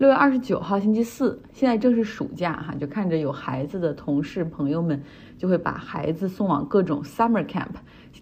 六月二十九号星期四，现在正是暑假哈，就看着有孩子的同事朋友们就会把孩子送往各种 summer camp。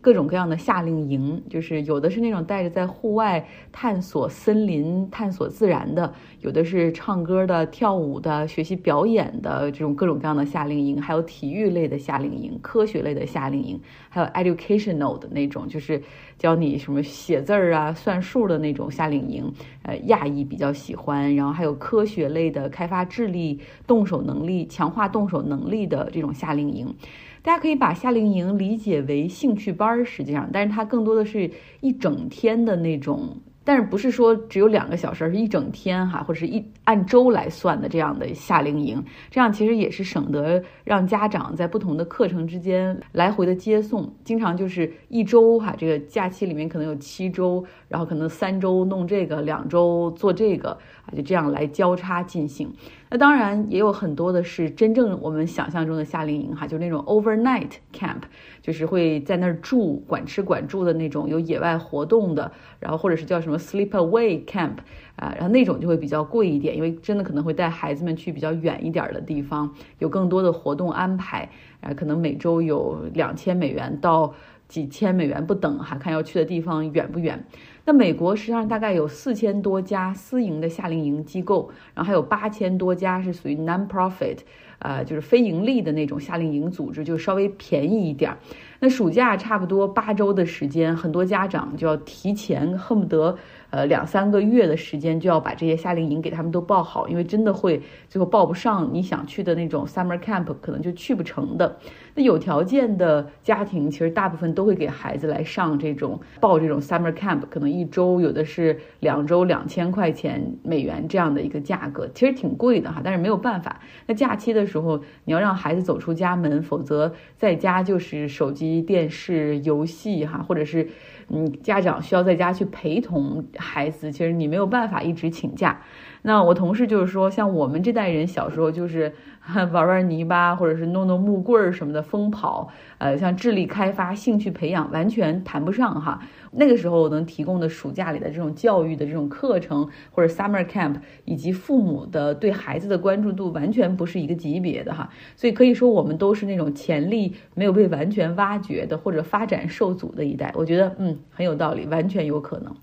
各种各样的夏令营，就是有的是那种带着在户外探索森林、探索自然的，有的是唱歌的、跳舞的、学习表演的这种各种各样的夏令营，还有体育类的夏令营、科学类的夏令营，还有 educational 的那种，就是教你什么写字儿啊、算数的那种夏令营。呃，亚裔比较喜欢，然后还有有科学类的、开发智力、动手能力、强化动手能力的这种夏令营。大家可以把夏令营理解为兴趣班儿，实际上，但是它更多的是一整天的那种。但是不是说只有两个小时，而是一整天哈，或者是一按周来算的这样的夏令营，这样其实也是省得让家长在不同的课程之间来回的接送，经常就是一周哈，这个假期里面可能有七周，然后可能三周弄这个，两周做这个啊，就这样来交叉进行。那当然也有很多的是真正我们想象中的夏令营哈，就是那种 overnight camp，就是会在那儿住，管吃管住的那种，有野外活动的，然后或者是叫什么。Sleepaway camp 啊，然后那种就会比较贵一点，因为真的可能会带孩子们去比较远一点的地方，有更多的活动安排啊，可能每周有两千美元到几千美元不等哈，看要去的地方远不远。那美国实际上大概有四千多家私营的夏令营机构，然后还有八千多家是属于 non-profit，呃，就是非盈利的那种夏令营组织，就稍微便宜一点。那暑假差不多八周的时间，很多家长就要提前，恨不得呃两三个月的时间就要把这些夏令营给他们都报好，因为真的会最后报不上你想去的那种 summer camp，可能就去不成的。那有条件的家庭，其实大部分都会给孩子来上这种报这种 summer camp，可能一周有的是两周两千块钱美元这样的一个价格，其实挺贵的哈，但是没有办法。那假期的时候，你要让孩子走出家门，否则在家就是手机。电视游戏哈，或者是嗯，家长需要在家去陪同孩子，其实你没有办法一直请假。那我同事就是说，像我们这代人小时候就是 玩玩泥巴，或者是弄弄木棍儿什么的疯跑，呃，像智力开发、兴趣培养完全谈不上哈。那个时候能提供的暑假里的这种教育的这种课程，或者 summer camp，以及父母的对孩子的关注度，完全不是一个级别的哈。所以可以说，我们都是那种潜力没有被完全挖掘的，或者发展受阻的一代。我觉得，嗯，很有道理，完全有可能。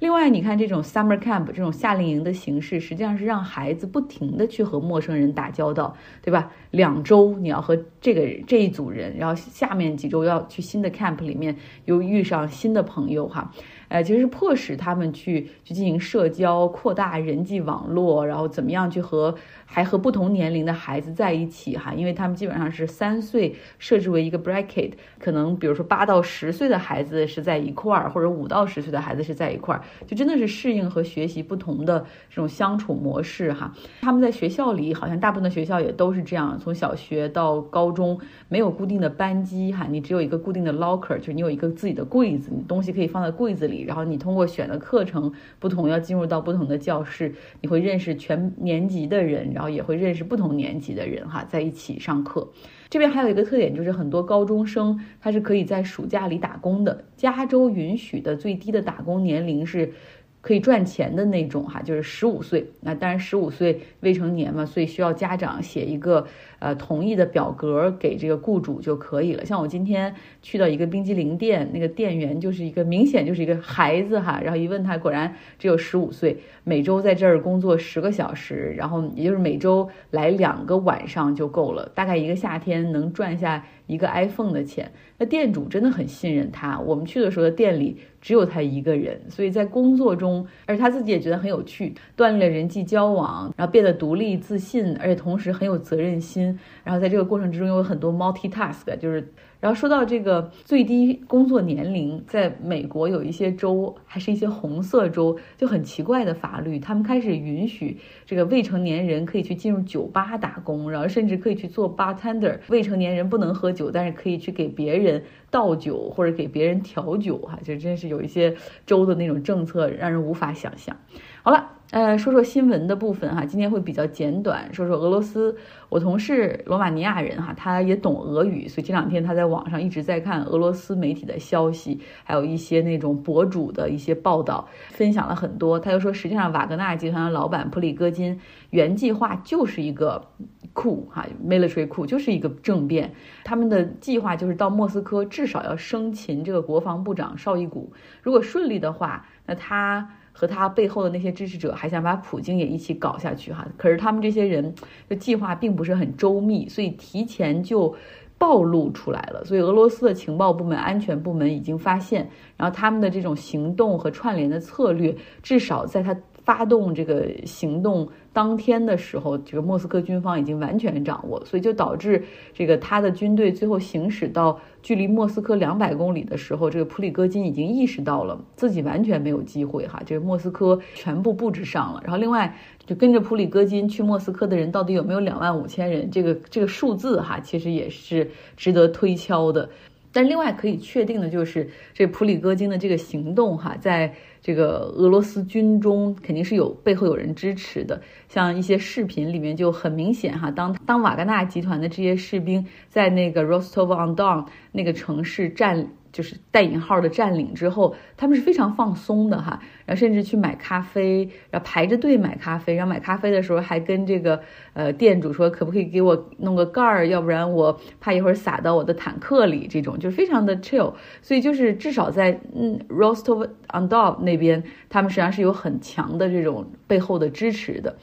另外，你看这种 summer camp 这种夏令营的形式，实际上是让孩子不停的去和陌生人打交道，对吧？两周你要和这个这一组人，然后下面几周要去新的 camp 里面又遇上新的朋友有哈。呃，其实是迫使他们去去进行社交，扩大人际网络，然后怎么样去和还和不同年龄的孩子在一起哈，因为他们基本上是三岁设置为一个 bracket，可能比如说八到十岁的孩子是在一块儿，或者五到十岁的孩子是在一块儿，就真的是适应和学习不同的这种相处模式哈。他们在学校里好像大部分的学校也都是这样，从小学到高中没有固定的班级哈，你只有一个固定的 locker，就是你有一个自己的柜子，你东西可以放在柜子里。然后你通过选的课程不同，要进入到不同的教室，你会认识全年级的人，然后也会认识不同年级的人哈，在一起上课。这边还有一个特点，就是很多高中生他是可以在暑假里打工的。加州允许的最低的打工年龄是。可以赚钱的那种哈，就是十五岁。那当然，十五岁未成年嘛，所以需要家长写一个呃同意的表格给这个雇主就可以了。像我今天去到一个冰激凌店，那个店员就是一个明显就是一个孩子哈，然后一问他，果然只有十五岁，每周在这儿工作十个小时，然后也就是每周来两个晚上就够了，大概一个夏天能赚下一个 iPhone 的钱。那店主真的很信任他。我们去的时候的，店里只有他一个人，所以在工作中，而他自己也觉得很有趣，锻炼了人际交往，然后变得独立自信，而且同时很有责任心。然后在这个过程之中，有很多 multitask，就是。然后说到这个最低工作年龄，在美国有一些州，还是一些红色州，就很奇怪的法律，他们开始允许这个未成年人可以去进入酒吧打工，然后甚至可以去做 bartender。未成年人不能喝酒，但是可以去给别人倒酒或者给别人调酒，哈，就真是有一些州的那种政策让人无法想象。好了。呃，说说新闻的部分哈，今天会比较简短，说说俄罗斯。我同事罗马尼亚人哈，他也懂俄语，所以这两天他在网上一直在看俄罗斯媒体的消息，还有一些那种博主的一些报道，分享了很多。他就说，实际上瓦格纳集团的老板普里戈金原计划就是一个库哈，military 库，就是一个政变。他们的计划就是到莫斯科至少要生擒这个国防部长绍伊古，如果顺利的话，那他。和他背后的那些支持者还想把普京也一起搞下去哈，可是他们这些人的计划并不是很周密，所以提前就暴露出来了。所以俄罗斯的情报部门、安全部门已经发现，然后他们的这种行动和串联的策略，至少在他发动这个行动。当天的时候，这个莫斯科军方已经完全掌握，所以就导致这个他的军队最后行驶到距离莫斯科两百公里的时候，这个普里戈金已经意识到了自己完全没有机会哈，这个莫斯科全部布置上了。然后另外，就跟着普里戈金去莫斯科的人到底有没有两万五千人？这个这个数字哈，其实也是值得推敲的。但另外可以确定的就是，这普里戈金的这个行动哈，在这个俄罗斯军中肯定是有背后有人支持的。像一些视频里面就很明显哈，当当瓦格纳集团的这些士兵在那个 Rostov on Don 那个城市占。就是带引号的占领之后，他们是非常放松的哈，然后甚至去买咖啡，然后排着队买咖啡，然后买咖啡的时候还跟这个呃店主说，可不可以给我弄个盖儿，要不然我怕一会儿洒到我的坦克里，这种就是非常的 chill。所以就是至少在嗯 Roast on Don 那边，他们实际上是有很强的这种背后的支持的。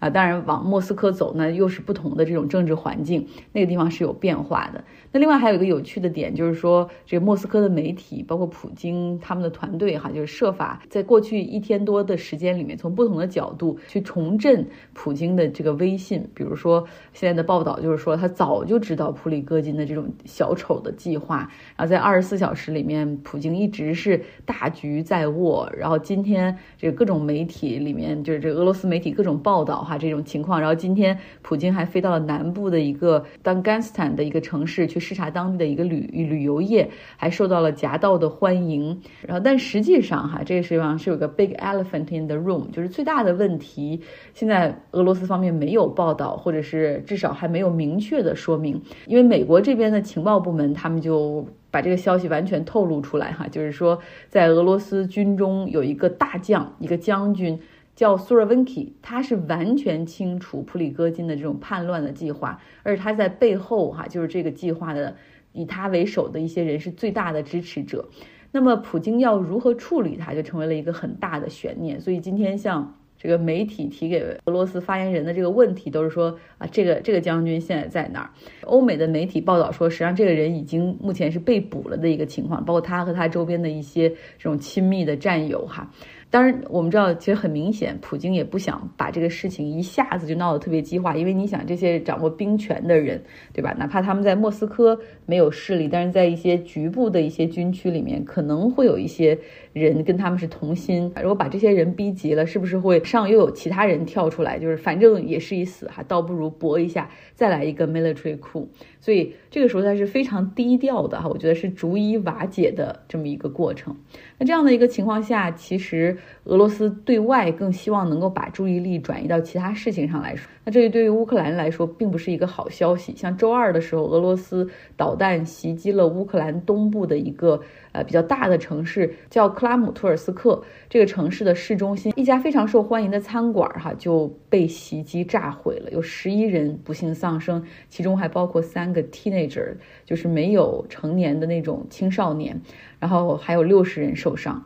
啊，当然往莫斯科走呢，又是不同的这种政治环境，那个地方是有变化的。那另外还有一个有趣的点，就是说这个莫斯科的媒体，包括普京他们的团队哈，就是设法在过去一天多的时间里面，从不同的角度去重振普京的这个威信。比如说现在的报道就是说，他早就知道普里戈金的这种小丑的计划，然后在二十四小时里面，普京一直是大局在握。然后今天这个各种媒体里面，就是这俄罗斯媒体各种报道。啊，这种情况，然后今天普京还飞到了南部的一个当甘斯坦的一个城市去视察当地的一个旅旅游业，还受到了夹道的欢迎。然后，但实际上哈，这个实际上是有个 big elephant in the room，就是最大的问题，现在俄罗斯方面没有报道，或者是至少还没有明确的说明。因为美国这边的情报部门，他们就把这个消息完全透露出来哈，就是说在俄罗斯军中有一个大将，一个将军。叫苏尔温基，他是完全清楚普里戈金的这种叛乱的计划，而他在背后哈，就是这个计划的以他为首的一些人是最大的支持者。那么普京要如何处理他，就成为了一个很大的悬念。所以今天像这个媒体提给俄罗斯发言人的这个问题，都是说啊，这个这个将军现在在哪儿？欧美的媒体报道说，实际上这个人已经目前是被捕了的一个情况，包括他和他周边的一些这种亲密的战友哈。当然，我们知道，其实很明显，普京也不想把这个事情一下子就闹得特别激化，因为你想，这些掌握兵权的人，对吧？哪怕他们在莫斯科没有势力，但是在一些局部的一些军区里面，可能会有一些人跟他们是同心。如果把这些人逼急了，是不是会上又有其他人跳出来？就是反正也是一死，哈，倒不如搏一下，再来一个 military coup。所以这个时候他是非常低调的哈，我觉得是逐一瓦解的这么一个过程。那这样的一个情况下，其实俄罗斯对外更希望能够把注意力转移到其他事情上来说。那这对于乌克兰来说并不是一个好消息。像周二的时候，俄罗斯导弹袭击了乌克兰东部的一个呃比较大的城市，叫克拉姆托尔斯克。这个城市的市中心，一家非常受欢迎的餐馆哈就被袭击炸毁了，有十一人不幸丧生，其中还包括三个 teenager，就是没有成年的那种青少年，然后还有六十人受伤。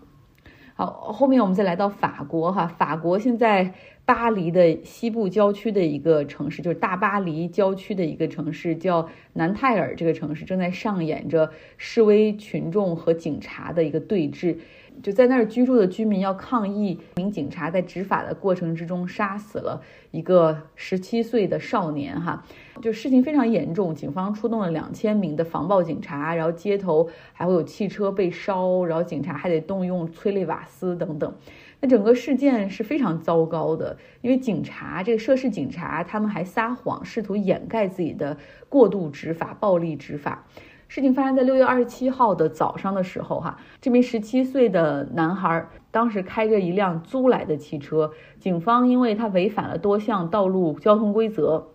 好，后面我们再来到法国哈，法国现在。巴黎的西部郊区的一个城市，就是大巴黎郊区的一个城市，叫南泰尔。这个城市正在上演着示威群众和警察的一个对峙。就在那儿居住的居民要抗议，一名警察在执法的过程之中杀死了一个十七岁的少年。哈，就事情非常严重，警方出动了两千名的防暴警察，然后街头还会有汽车被烧，然后警察还得动用催泪瓦斯等等。那整个事件是非常糟糕的，因为警察这个涉事警察他们还撒谎，试图掩盖自己的过度执法、暴力执法。事情发生在六月二十七号的早上的时候，哈，这名十七岁的男孩当时开着一辆租来的汽车，警方因为他违反了多项道路交通规则，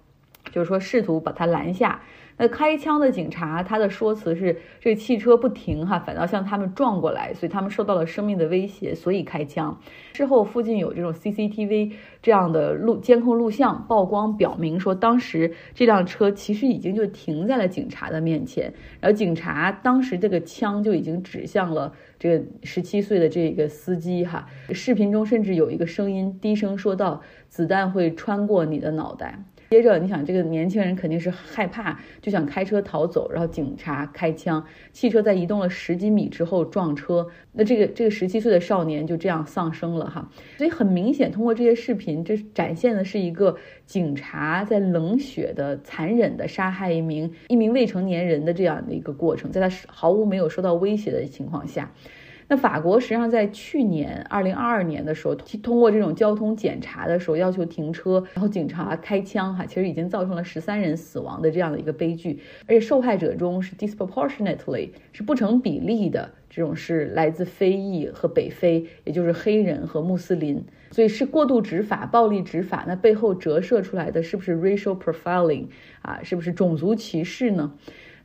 就是说试图把他拦下。那开枪的警察，他的说辞是这个汽车不停哈，反倒向他们撞过来，所以他们受到了生命的威胁，所以开枪。事后附近有这种 CCTV 这样的录监控录像曝光，表明说当时这辆车其实已经就停在了警察的面前，然后警察当时这个枪就已经指向了这个十七岁的这个司机哈。视频中甚至有一个声音低声说道：“子弹会穿过你的脑袋。”接着，你想这个年轻人肯定是害怕，就想开车逃走，然后警察开枪，汽车在移动了十几米之后撞车，那这个这个十七岁的少年就这样丧生了哈。所以很明显，通过这些视频，这展现的是一个警察在冷血的、残忍的杀害一名一名未成年人的这样的一个过程，在他毫无没有受到威胁的情况下。那法国实际上在去年二零二二年的时候，通过这种交通检查的时候要求停车，然后警察开枪，哈，其实已经造成了十三人死亡的这样的一个悲剧，而且受害者中是 disproportionately 是不成比例的，这种是来自非裔和北非，也就是黑人和穆斯林，所以是过度执法、暴力执法，那背后折射出来的是不是 racial profiling 啊？是不是种族歧视呢？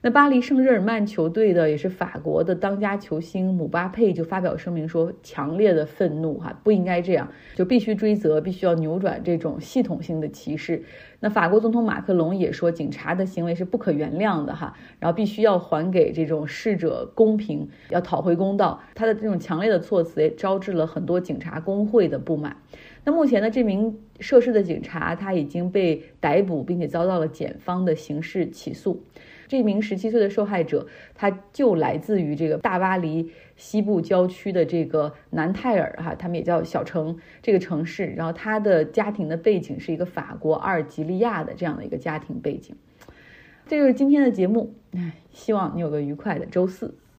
那巴黎圣日耳曼球队的也是法国的当家球星姆巴佩就发表声明说，强烈的愤怒哈，不应该这样，就必须追责，必须要扭转这种系统性的歧视。那法国总统马克龙也说，警察的行为是不可原谅的哈，然后必须要还给这种逝者公平，要讨回公道。他的这种强烈的措辞也招致了很多警察工会的不满。那目前呢，这名涉事的警察他已经被逮捕，并且遭到了检方的刑事起诉。这名十七岁的受害者，他就来自于这个大巴黎西部郊区的这个南泰尔哈，他们也叫小城这个城市。然后他的家庭的背景是一个法国阿尔及利亚的这样的一个家庭背景。这就是今天的节目，希望你有个愉快的周四。